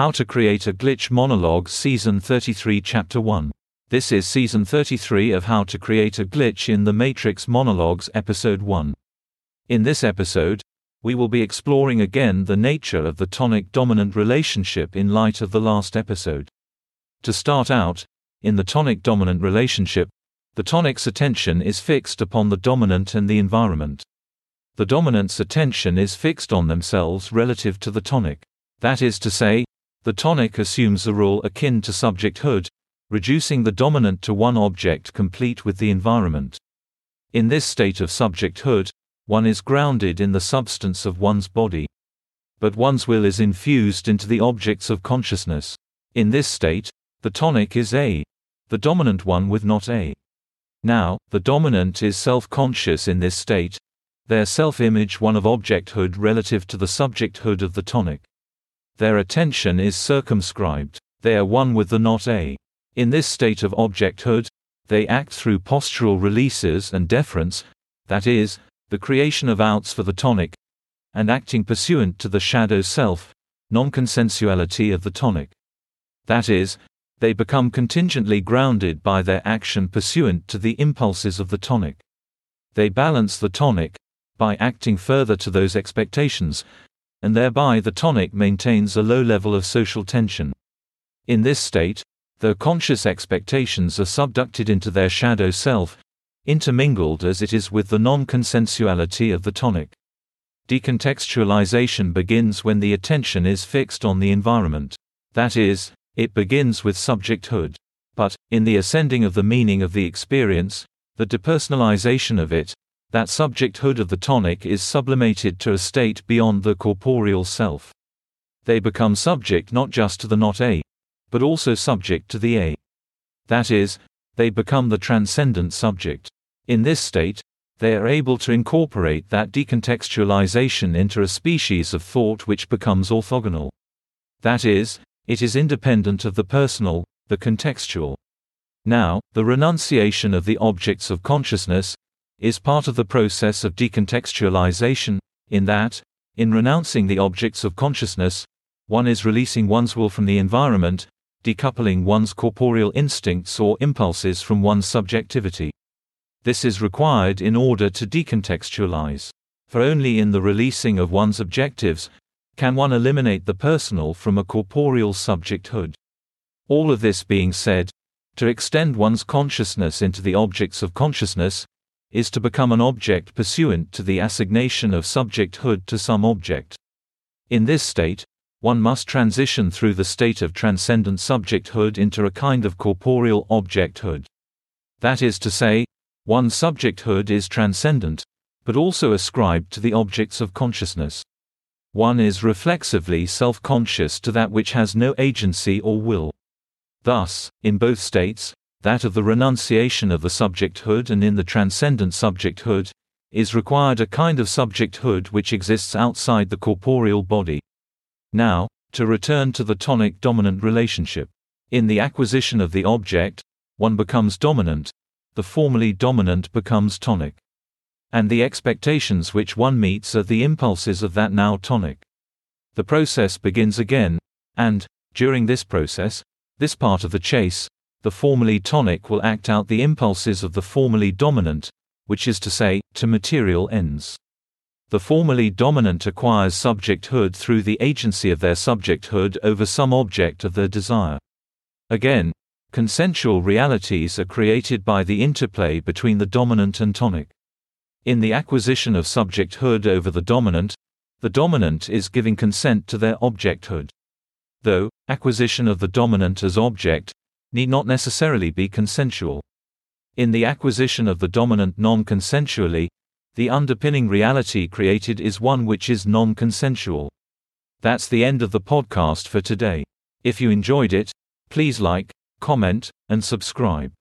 How to Create a Glitch Monologue Season 33 Chapter 1. This is Season 33 of How to Create a Glitch in the Matrix Monologues Episode 1. In this episode, we will be exploring again the nature of the tonic dominant relationship in light of the last episode. To start out, in the tonic dominant relationship, the tonic's attention is fixed upon the dominant and the environment. The dominant's attention is fixed on themselves relative to the tonic. That is to say, the tonic assumes a role akin to subjecthood, reducing the dominant to one object complete with the environment. In this state of subjecthood, one is grounded in the substance of one's body. But one's will is infused into the objects of consciousness. In this state, the tonic is A, the dominant one with not A. Now, the dominant is self-conscious in this state, their self-image one of objecthood relative to the subjecthood of the tonic. Their attention is circumscribed. They are one with the not A. In this state of objecthood, they act through postural releases and deference, that is, the creation of outs for the tonic, and acting pursuant to the shadow self, non-consensuality of the tonic. That is, they become contingently grounded by their action pursuant to the impulses of the tonic. They balance the tonic, by acting further to those expectations, and thereby the tonic maintains a low level of social tension. In this state, the conscious expectations are subducted into their shadow self, intermingled as it is with the non-consensuality of the tonic. Decontextualization begins when the attention is fixed on the environment. That is, it begins with subjecthood. But, in the ascending of the meaning of the experience, the depersonalization of it, that subjecthood of the tonic is sublimated to a state beyond the corporeal self. They become subject not just to the not A, but also subject to the A. That is, they become the transcendent subject. In this state, they are able to incorporate that decontextualization into a species of thought which becomes orthogonal. That is, it is independent of the personal, the contextual. Now, the renunciation of the objects of consciousness, is part of the process of decontextualization, in that, in renouncing the objects of consciousness, one is releasing one's will from the environment, decoupling one's corporeal instincts or impulses from one's subjectivity. This is required in order to decontextualize. For only in the releasing of one's objectives can one eliminate the personal from a corporeal subjecthood. All of this being said, to extend one's consciousness into the objects of consciousness, is to become an object pursuant to the assignation of subjecthood to some object. In this state, one must transition through the state of transcendent subjecthood into a kind of corporeal objecthood. That is to say, one's subjecthood is transcendent, but also ascribed to the objects of consciousness. One is reflexively self-conscious to that which has no agency or will. Thus, in both states, that of the renunciation of the subjecthood and in the transcendent subjecthood, is required a kind of subjecthood which exists outside the corporeal body. Now, to return to the tonic dominant relationship. In the acquisition of the object, one becomes dominant, the formerly dominant becomes tonic. And the expectations which one meets are the impulses of that now tonic. The process begins again, and, during this process, this part of the chase, the formally tonic will act out the impulses of the formally dominant, which is to say, to material ends. The formally dominant acquires subjecthood through the agency of their subjecthood over some object of their desire. Again, consensual realities are created by the interplay between the dominant and tonic. In the acquisition of subjecthood over the dominant, the dominant is giving consent to their objecthood. Though, acquisition of the dominant as object need not necessarily be consensual. In the acquisition of the dominant non-consensually, the underpinning reality created is one which is non-consensual. That's the end of the podcast for today. If you enjoyed it, please like, comment, and subscribe.